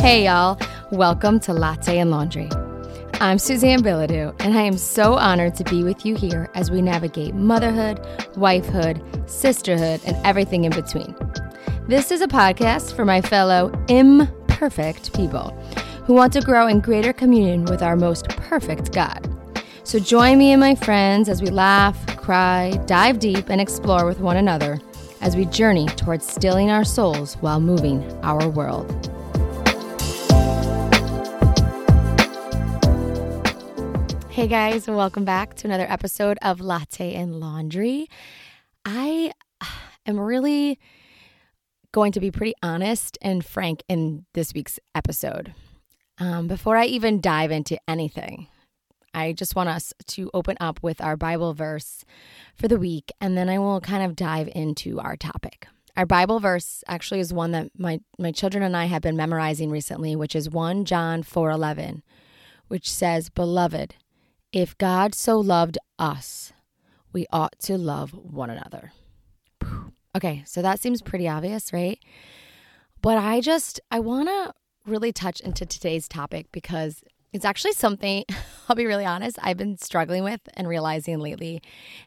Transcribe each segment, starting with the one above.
Hey, y'all. Welcome to Latte and Laundry. I'm Suzanne Bilodeau, and I am so honored to be with you here as we navigate motherhood, wifehood, sisterhood, and everything in between. This is a podcast for my fellow imperfect people who want to grow in greater communion with our most perfect God. So join me and my friends as we laugh, cry, dive deep, and explore with one another as we journey towards stilling our souls while moving our world. Hey guys, welcome back to another episode of Latte and Laundry. I am really going to be pretty honest and frank in this week's episode. Um, before I even dive into anything, I just want us to open up with our Bible verse for the week, and then I will kind of dive into our topic. Our Bible verse actually is one that my, my children and I have been memorizing recently, which is 1 John 4:11, which says, "Beloved, if God so loved us, we ought to love one another." Okay, so that seems pretty obvious, right? But I just I want to really touch into today's topic because it's actually something, I'll be really honest, I've been struggling with and realizing lately.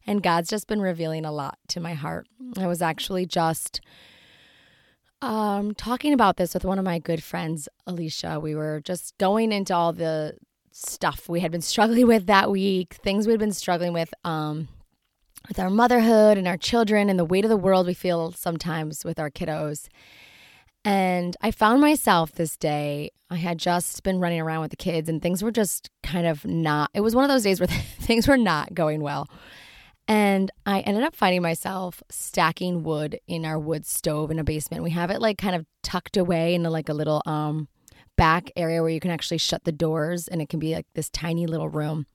And God's just been revealing a lot to my heart. I was actually just um, talking about this with one of my good friends, Alicia. We were just going into all the stuff we had been struggling with that week, things we'd been struggling with um, with our motherhood and our children and the weight of the world we feel sometimes with our kiddos. And I found myself this day, I had just been running around with the kids and things were just kind of not, it was one of those days where things were not going well. And I ended up finding myself stacking wood in our wood stove in a basement. We have it like kind of tucked away in like a little um back area where you can actually shut the doors and it can be like this tiny little room.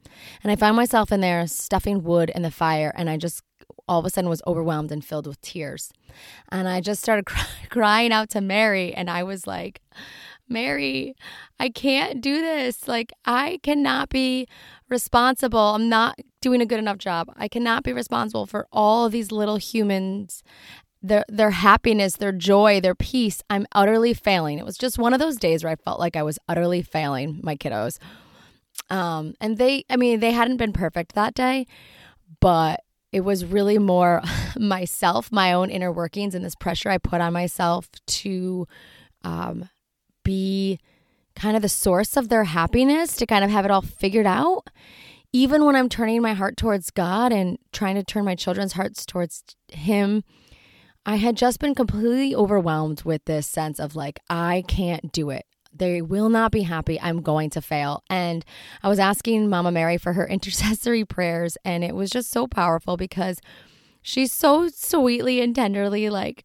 And I found myself in there stuffing wood in the fire and I just all of a sudden was overwhelmed and filled with tears. And I just started cry- crying out to Mary and I was like, Mary, I can't do this. Like, I cannot be responsible. I'm not doing a good enough job. I cannot be responsible for all these little humans their their happiness, their joy, their peace. I'm utterly failing. It was just one of those days where I felt like I was utterly failing my kiddos. Um, and they, I mean, they hadn't been perfect that day, but it was really more myself, my own inner workings, and this pressure I put on myself to um, be kind of the source of their happiness, to kind of have it all figured out. Even when I'm turning my heart towards God and trying to turn my children's hearts towards Him, I had just been completely overwhelmed with this sense of like, I can't do it. They will not be happy. I'm going to fail. And I was asking Mama Mary for her intercessory prayers, and it was just so powerful because she's so sweetly and tenderly, like,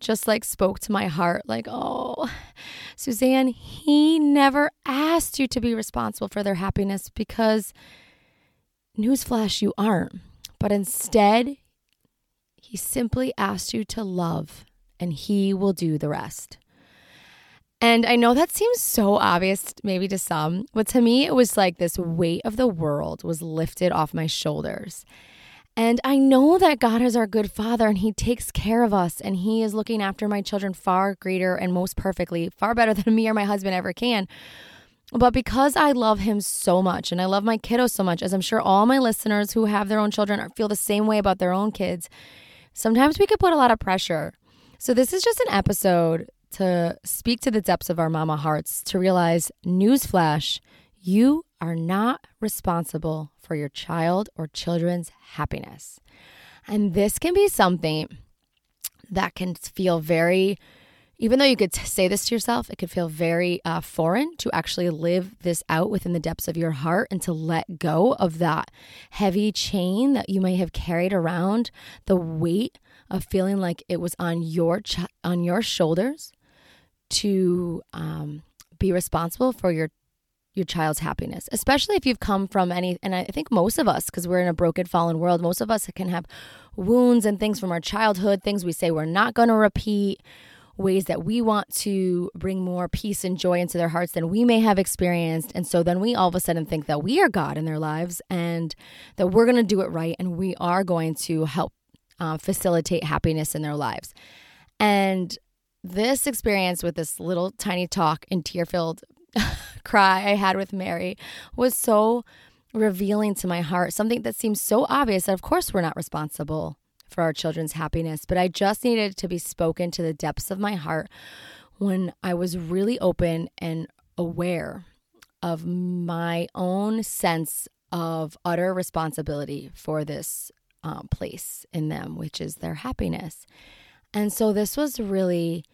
just like spoke to my heart, like, oh, Suzanne, he never asked you to be responsible for their happiness because, newsflash, you aren't. But instead, he simply asked you to love, and He will do the rest. And I know that seems so obvious, maybe to some, but to me, it was like this weight of the world was lifted off my shoulders. And I know that God is our good father and he takes care of us and he is looking after my children far greater and most perfectly, far better than me or my husband ever can. But because I love him so much and I love my kiddos so much, as I'm sure all my listeners who have their own children feel the same way about their own kids, sometimes we could put a lot of pressure. So, this is just an episode to speak to the depths of our mama hearts to realize newsflash, you are not responsible for your child or children's happiness. And this can be something that can feel very, even though you could say this to yourself, it could feel very uh, foreign to actually live this out within the depths of your heart and to let go of that heavy chain that you may have carried around, the weight of feeling like it was on your ch- on your shoulders to um, be responsible for your your child's happiness, especially if you've come from any, and I think most of us, because we're in a broken, fallen world, most of us can have wounds and things from our childhood, things we say we're not going to repeat, ways that we want to bring more peace and joy into their hearts than we may have experienced. And so then we all of a sudden think that we are God in their lives and that we're going to do it right and we are going to help uh, facilitate happiness in their lives. And this experience with this little tiny talk and tear filled cry I had with Mary was so revealing to my heart. Something that seems so obvious that, of course, we're not responsible for our children's happiness, but I just needed to be spoken to the depths of my heart when I was really open and aware of my own sense of utter responsibility for this um, place in them, which is their happiness. And so this was really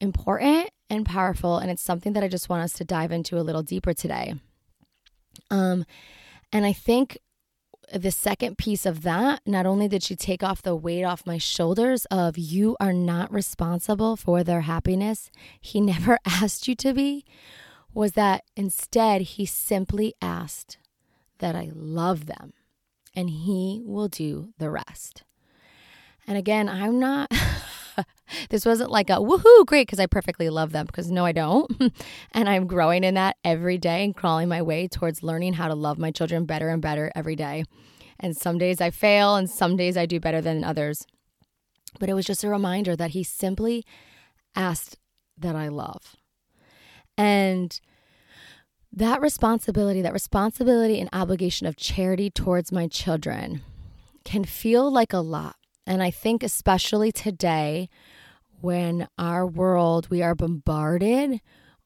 important and powerful, and it's something that I just want us to dive into a little deeper today. Um, and I think the second piece of that, not only did she take off the weight off my shoulders of you are not responsible for their happiness, he never asked you to be, was that instead he simply asked that I love them and he will do the rest. And again, I'm not this wasn't like a woohoo, great, because I perfectly love them, because no, I don't. and I'm growing in that every day and crawling my way towards learning how to love my children better and better every day. And some days I fail, and some days I do better than others. But it was just a reminder that he simply asked that I love. And that responsibility, that responsibility and obligation of charity towards my children can feel like a lot. And I think, especially today, when our world, we are bombarded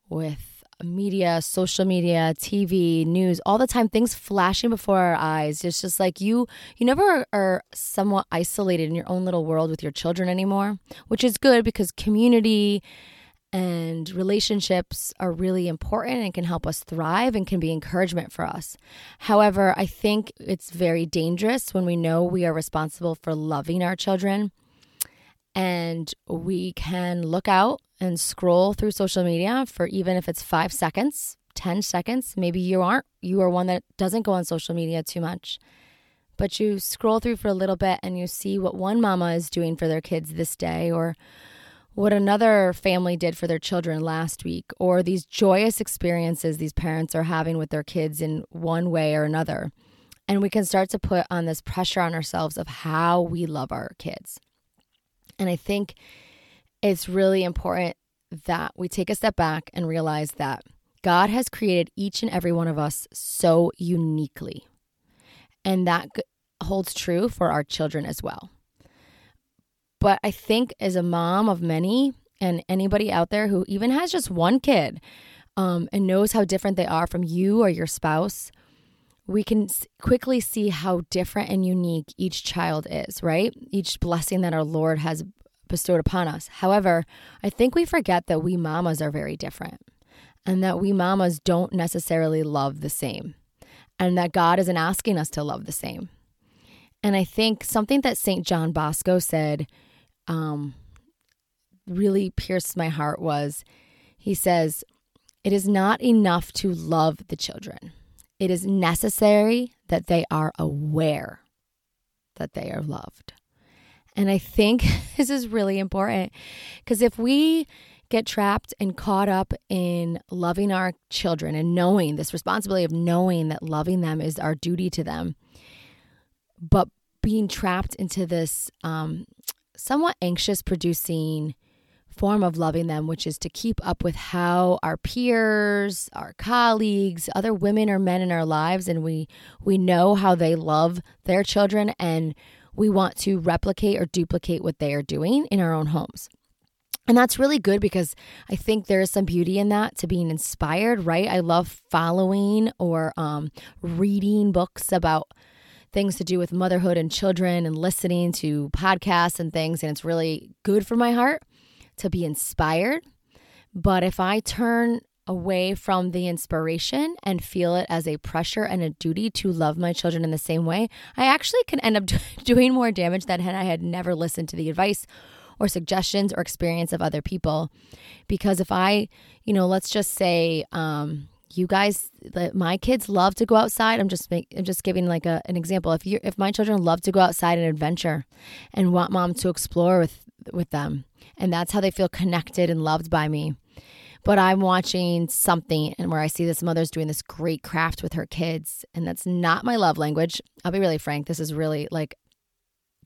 with media, social media, TV, news, all the time, things flashing before our eyes. It's just like you, you never are somewhat isolated in your own little world with your children anymore, which is good because community and relationships are really important and can help us thrive and can be encouragement for us. However, I think it's very dangerous when we know we are responsible for loving our children and we can look out and scroll through social media for even if it's 5 seconds, 10 seconds, maybe you aren't you are one that doesn't go on social media too much. But you scroll through for a little bit and you see what one mama is doing for their kids this day or what another family did for their children last week, or these joyous experiences these parents are having with their kids in one way or another. And we can start to put on this pressure on ourselves of how we love our kids. And I think it's really important that we take a step back and realize that God has created each and every one of us so uniquely. And that holds true for our children as well. But I think as a mom of many, and anybody out there who even has just one kid um, and knows how different they are from you or your spouse, we can quickly see how different and unique each child is, right? Each blessing that our Lord has bestowed upon us. However, I think we forget that we mamas are very different and that we mamas don't necessarily love the same and that God isn't asking us to love the same. And I think something that St. John Bosco said um, really pierced my heart was he says, It is not enough to love the children, it is necessary that they are aware that they are loved. And I think this is really important because if we get trapped and caught up in loving our children and knowing this responsibility of knowing that loving them is our duty to them, but being trapped into this um, somewhat anxious producing form of loving them, which is to keep up with how our peers, our colleagues, other women or men in our lives, and we we know how they love their children and we want to replicate or duplicate what they are doing in our own homes. And that's really good because I think there is some beauty in that to being inspired, right? I love following or um, reading books about things to do with motherhood and children and listening to podcasts and things. And it's really good for my heart to be inspired. But if I turn away from the inspiration and feel it as a pressure and a duty to love my children in the same way, I actually can end up doing more damage than had I had never listened to the advice or suggestions or experience of other people. Because if I, you know, let's just say, um, you guys my kids love to go outside. I'm just make, i'm just giving like a, an example. If you if my children love to go outside and adventure and want mom to explore with with them and that's how they feel connected and loved by me. But i'm watching something and where i see this mother's doing this great craft with her kids and that's not my love language. I'll be really frank. This is really like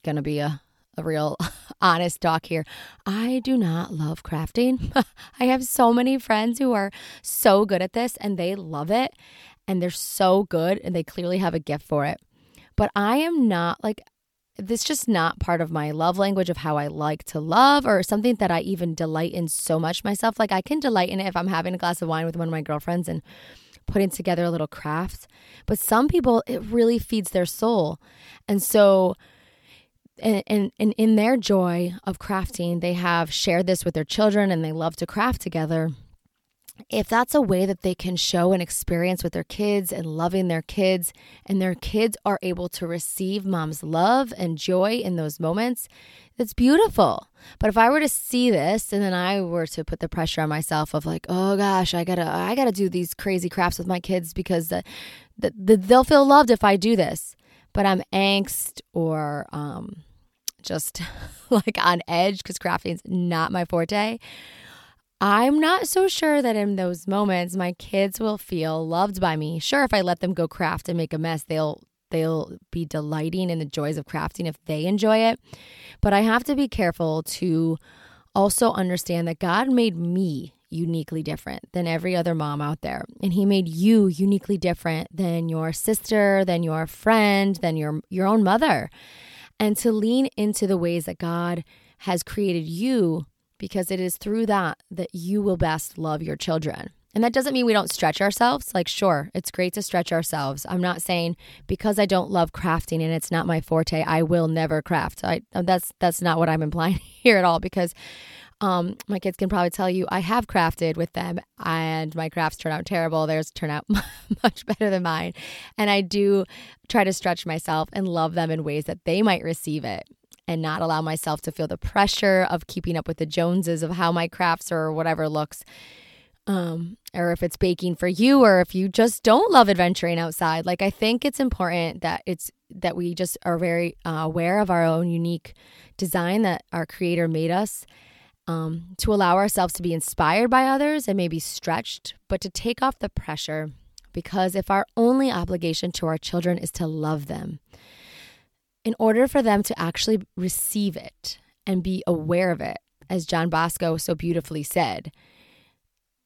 gonna be a, a real honest talk here. I do not love crafting. I have so many friends who are so good at this and they love it and they're so good and they clearly have a gift for it. But I am not like this just not part of my love language of how I like to love or something that I even delight in so much myself. Like I can delight in it if I'm having a glass of wine with one of my girlfriends and putting together a little craft. But some people, it really feeds their soul. And so, and, and, in their joy of crafting, they have shared this with their children and they love to craft together if that's a way that they can show and experience with their kids and loving their kids, and their kids are able to receive mom's love and joy in those moments, that's beautiful. But if I were to see this and then I were to put the pressure on myself of like, oh gosh, I gotta, I gotta do these crazy crafts with my kids because the, the, the they'll feel loved if I do this. But I'm angst or um, just like on edge because crafting's not my forte I'm not so sure that in those moments my kids will feel loved by me. Sure, if I let them go craft and make a mess, they'll they'll be delighting in the joys of crafting if they enjoy it. But I have to be careful to also understand that God made me uniquely different than every other mom out there. And he made you uniquely different than your sister, than your friend, than your your own mother. And to lean into the ways that God has created you because it is through that that you will best love your children. And that doesn't mean we don't stretch ourselves. Like, sure, it's great to stretch ourselves. I'm not saying because I don't love crafting and it's not my forte, I will never craft. I that's that's not what I'm implying here at all. Because um, my kids can probably tell you I have crafted with them, and my crafts turn out terrible. Theirs turn out much better than mine, and I do try to stretch myself and love them in ways that they might receive it and not allow myself to feel the pressure of keeping up with the Joneses of how my crafts or whatever looks. Um, or if it's baking for you, or if you just don't love adventuring outside. Like, I think it's important that it's that we just are very uh, aware of our own unique design that our creator made us um, to allow ourselves to be inspired by others and maybe stretched, but to take off the pressure. Because if our only obligation to our children is to love them, in order for them to actually receive it and be aware of it, as John Bosco so beautifully said,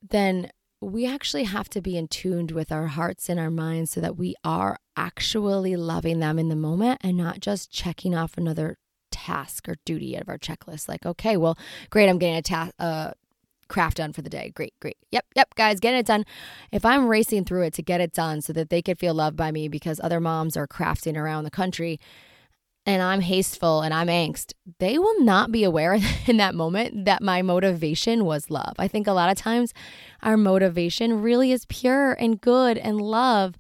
then we actually have to be in tuned with our hearts and our minds so that we are actually loving them in the moment and not just checking off another task or duty out of our checklist. Like, okay, well, great, I'm getting a task. Uh, craft done for the day. Great, great. Yep, yep, guys, getting it done. If I'm racing through it to get it done so that they could feel loved by me because other moms are crafting around the country, and I'm hasteful and I'm angst, they will not be aware in that moment that my motivation was love. I think a lot of times our motivation really is pure and good and love,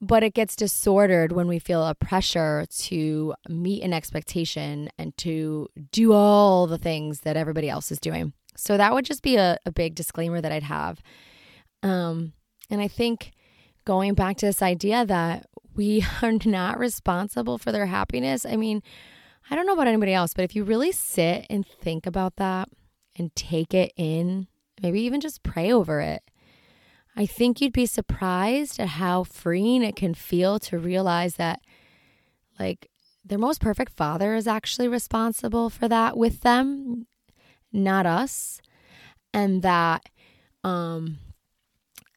but it gets disordered when we feel a pressure to meet an expectation and to do all the things that everybody else is doing. So that would just be a, a big disclaimer that I'd have. Um, and I think going back to this idea that we are not responsible for their happiness. I mean, I don't know about anybody else, but if you really sit and think about that and take it in, maybe even just pray over it, I think you'd be surprised at how freeing it can feel to realize that, like, their most perfect father is actually responsible for that with them, not us. And that, um,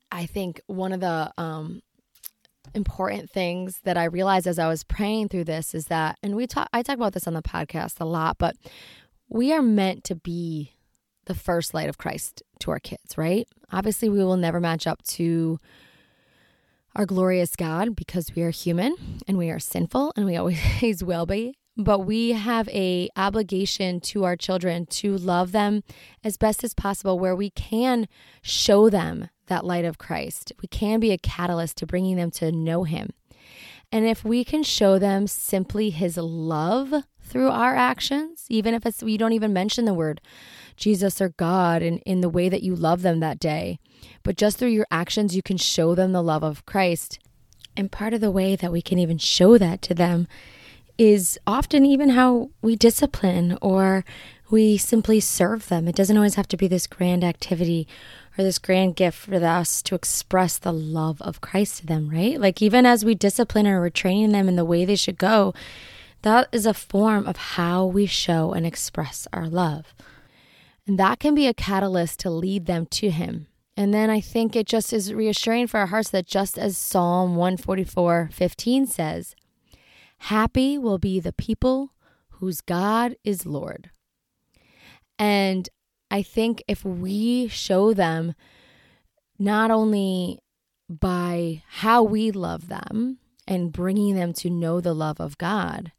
I think one of the um, important things that I realized as I was praying through this is that, and we talk, I talk about this on the podcast a lot, but we are meant to be the first light of Christ to our kids, right? Obviously, we will never match up to our glorious God because we are human and we are sinful and we always will be. But we have a obligation to our children to love them as best as possible where we can show them that light of Christ. We can be a catalyst to bringing them to know Him. And if we can show them simply His love through our actions, even if it's we don't even mention the word Jesus or God in, in the way that you love them that day, but just through your actions, you can show them the love of Christ. And part of the way that we can even show that to them is often even how we discipline or we simply serve them. It doesn't always have to be this grand activity or this grand gift for us to express the love of Christ to them, right? Like even as we discipline or we're training them in the way they should go, That is a form of how we show and express our love. And that can be a catalyst to lead them to Him. And then I think it just is reassuring for our hearts that just as Psalm 144 15 says, Happy will be the people whose God is Lord. And I think if we show them not only by how we love them and bringing them to know the love of God,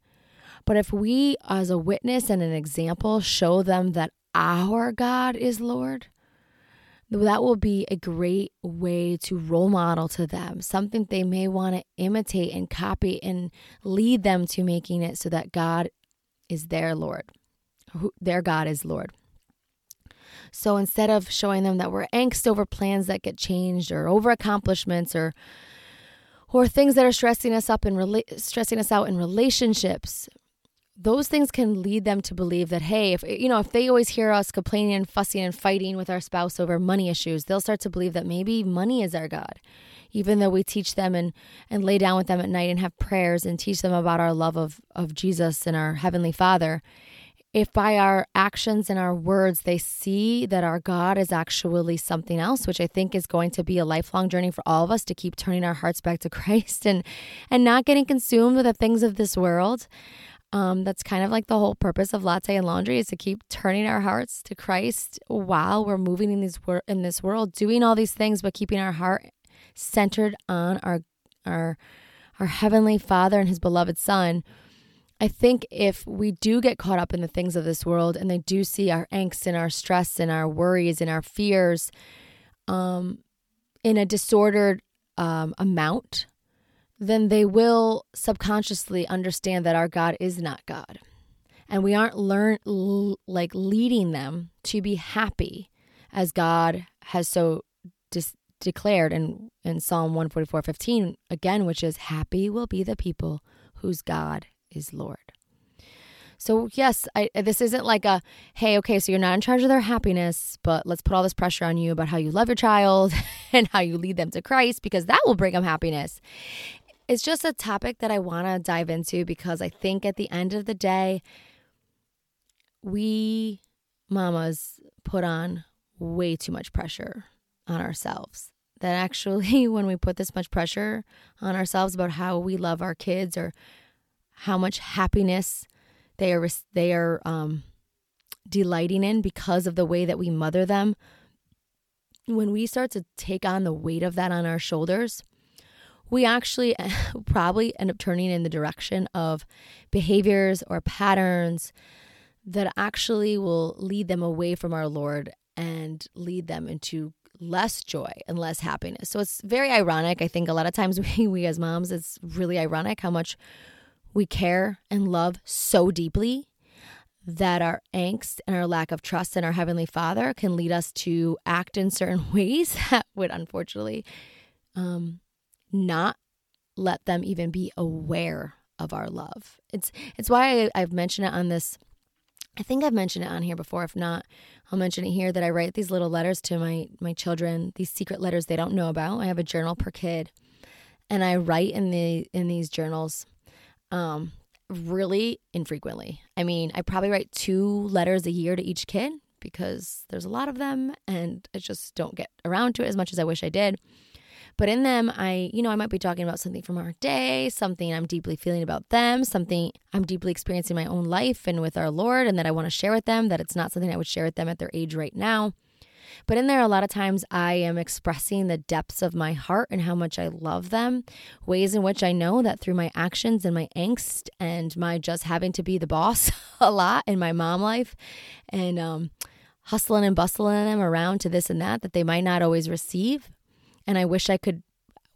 but if we, as a witness and an example, show them that our God is Lord, that will be a great way to role model to them, something they may want to imitate and copy and lead them to making it so that God is their Lord. Their God is Lord. So instead of showing them that we're angst over plans that get changed or over accomplishments or or things that are stressing us up and rela- stressing us out in relationships, those things can lead them to believe that hey if you know if they always hear us complaining and fussing and fighting with our spouse over money issues they'll start to believe that maybe money is our god. Even though we teach them and and lay down with them at night and have prayers and teach them about our love of of Jesus and our heavenly father if by our actions and our words they see that our God is actually something else, which I think is going to be a lifelong journey for all of us to keep turning our hearts back to Christ and and not getting consumed with the things of this world, um, that's kind of like the whole purpose of latte and laundry is to keep turning our hearts to Christ while we're moving in these wor- in this world, doing all these things, but keeping our heart centered on our our our heavenly Father and His beloved Son. I think if we do get caught up in the things of this world and they do see our angst and our stress and our worries and our fears um, in a disordered um, amount, then they will subconsciously understand that our God is not God. And we aren't learn l- like leading them to be happy as God has so dis- declared in, in Psalm 144 15 again, which is happy will be the people whose God is Lord. So, yes, I, this isn't like a, hey, okay, so you're not in charge of their happiness, but let's put all this pressure on you about how you love your child and how you lead them to Christ because that will bring them happiness it's just a topic that I want to dive into because I think at the end of the day, we mamas put on way too much pressure on ourselves. That actually, when we put this much pressure on ourselves about how we love our kids or how much happiness they are they are um, delighting in because of the way that we mother them, when we start to take on the weight of that on our shoulders, we actually probably end up turning in the direction of behaviors or patterns that actually will lead them away from our Lord and lead them into less joy and less happiness. So it's very ironic. I think a lot of times we, we as moms, it's really ironic how much we care and love so deeply that our angst and our lack of trust in our Heavenly Father can lead us to act in certain ways that would unfortunately um, not let them even be aware of our love. It's it's why I, have mentioned it on this. I think I've mentioned it on here before. If not, I'll mention it here that I write these little letters to my my children. These secret letters they don't know about. I have a journal per kid, and I write in the in these journals. Um, really infrequently. I mean, I probably write two letters a year to each kid because there's a lot of them and I just don't get around to it as much as I wish I did. But in them, I, you know, I might be talking about something from our day, something I'm deeply feeling about them, something I'm deeply experiencing in my own life and with our Lord, and that I want to share with them, that it's not something I would share with them at their age right now. But in there, a lot of times I am expressing the depths of my heart and how much I love them, ways in which I know that through my actions and my angst and my just having to be the boss a lot in my mom life and um, hustling and bustling them around to this and that, that they might not always receive. And I wish I could,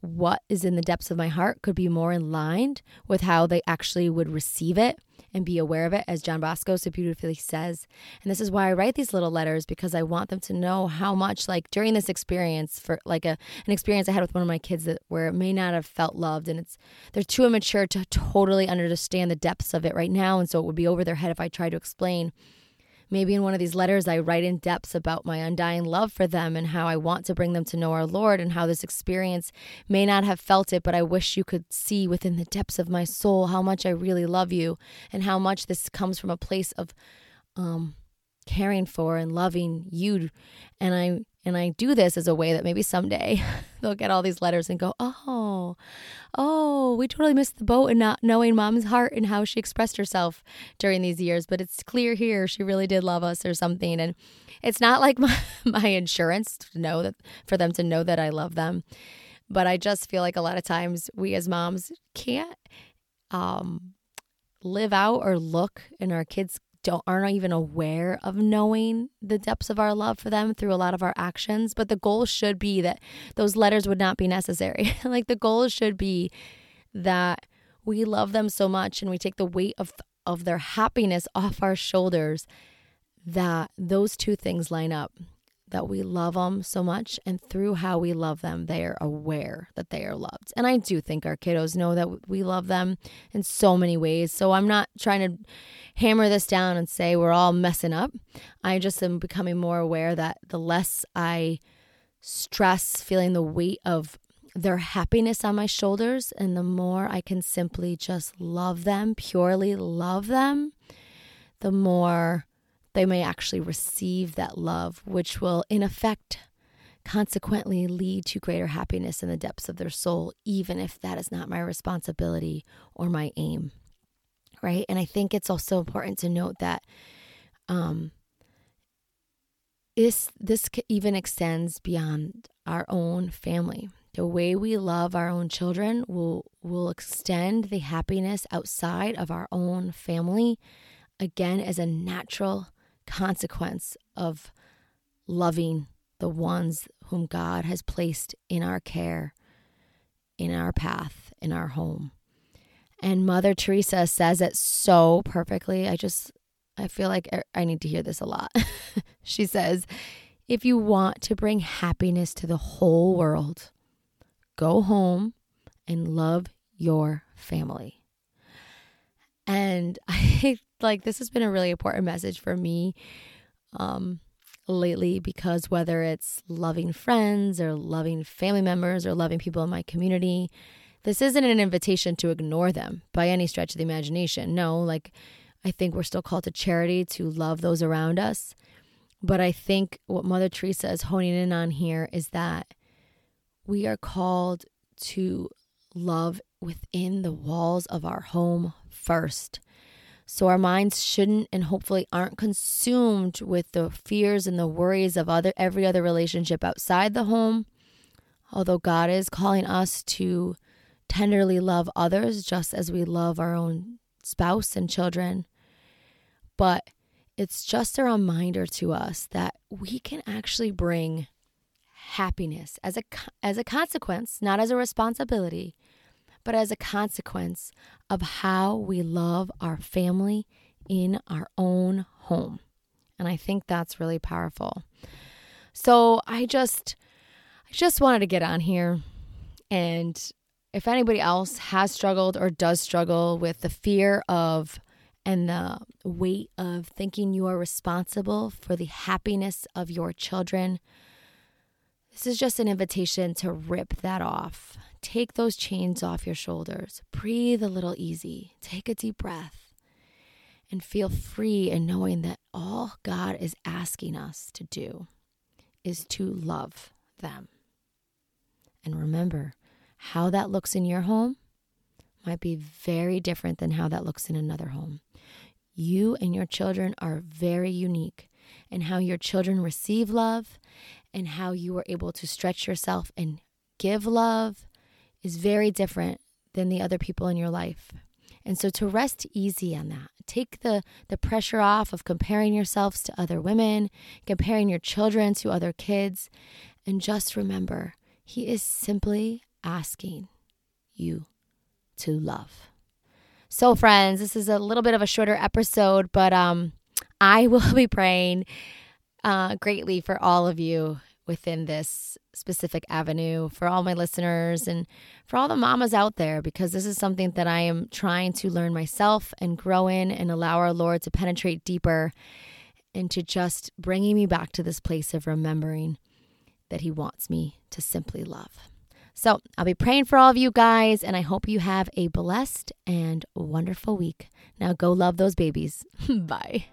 what is in the depths of my heart could be more in line with how they actually would receive it and be aware of it, as John Bosco so beautifully says. And this is why I write these little letters because I want them to know how much, like during this experience, for like a an experience I had with one of my kids that where it may not have felt loved, and it's they're too immature to totally understand the depths of it right now, and so it would be over their head if I tried to explain. Maybe in one of these letters I write in depths about my undying love for them and how I want to bring them to know our Lord and how this experience may not have felt it, but I wish you could see within the depths of my soul how much I really love you and how much this comes from a place of um, caring for and loving you. And I and I do this as a way that maybe someday they'll get all these letters and go, oh, oh, we totally missed the boat and not knowing mom's heart and how she expressed herself during these years. But it's clear here she really did love us or something. And it's not like my, my insurance to know that for them to know that I love them. But I just feel like a lot of times we as moms can't um, live out or look in our kids' don't aren't even aware of knowing the depths of our love for them through a lot of our actions but the goal should be that those letters would not be necessary. Like the goal should be that we love them so much and we take the weight of of their happiness off our shoulders that those two things line up that we love them so much and through how we love them they are aware that they are loved. And i do think our kiddos know that we love them in so many ways so i'm not trying to hammer this down and say we're all messing up. I just am becoming more aware that the less i stress feeling the weight of their happiness on my shoulders and the more i can simply just love them purely love them the more they may actually receive that love, which will, in effect, consequently lead to greater happiness in the depths of their soul, even if that is not my responsibility or my aim. Right. And I think it's also important to note that um, this, this even extends beyond our own family. The way we love our own children will, will extend the happiness outside of our own family, again, as a natural consequence of loving the ones whom God has placed in our care, in our path, in our home. And Mother Teresa says it so perfectly. I just, I feel like er, I need to hear this a lot. she says, if you want to bring happiness to the whole world, go home and love your family. And I like this has been a really important message for me um, lately because whether it's loving friends or loving family members or loving people in my community, this isn't an invitation to ignore them by any stretch of the imagination. No, like I think we're still called to charity to love those around us. But I think what Mother Teresa is honing in on here is that we are called to love within the walls of our home first. So our minds shouldn't and hopefully aren't consumed with the fears and the worries of other every other relationship outside the home. Although God is calling us to tenderly love others just as we love our own spouse and children. But it's just a reminder to us that we can actually bring happiness as a as a consequence, not as a responsibility, but as a consequence of how we love our family in our own home. And I think that's really powerful. So I just I just wanted to get on here and if anybody else has struggled or does struggle with the fear of and the weight of thinking you are responsible for the happiness of your children, this is just an invitation to rip that off Take those chains off your shoulders. Breathe a little easy. Take a deep breath and feel free in knowing that all God is asking us to do is to love them. And remember, how that looks in your home might be very different than how that looks in another home. You and your children are very unique, and how your children receive love and how you are able to stretch yourself and give love is very different than the other people in your life. And so to rest easy on that, take the, the pressure off of comparing yourselves to other women, comparing your children to other kids, and just remember, He is simply asking you to love. So, friends, this is a little bit of a shorter episode, but um, I will be praying uh, greatly for all of you within this specific avenue for all my listeners and for all the mamas out there because this is something that I am trying to learn myself and grow in and allow our Lord to penetrate deeper into just bringing me back to this place of remembering that He wants me to simply love. So I'll be praying for all of you guys, and I hope you have a blessed and wonderful week. Now go love those babies. Bye.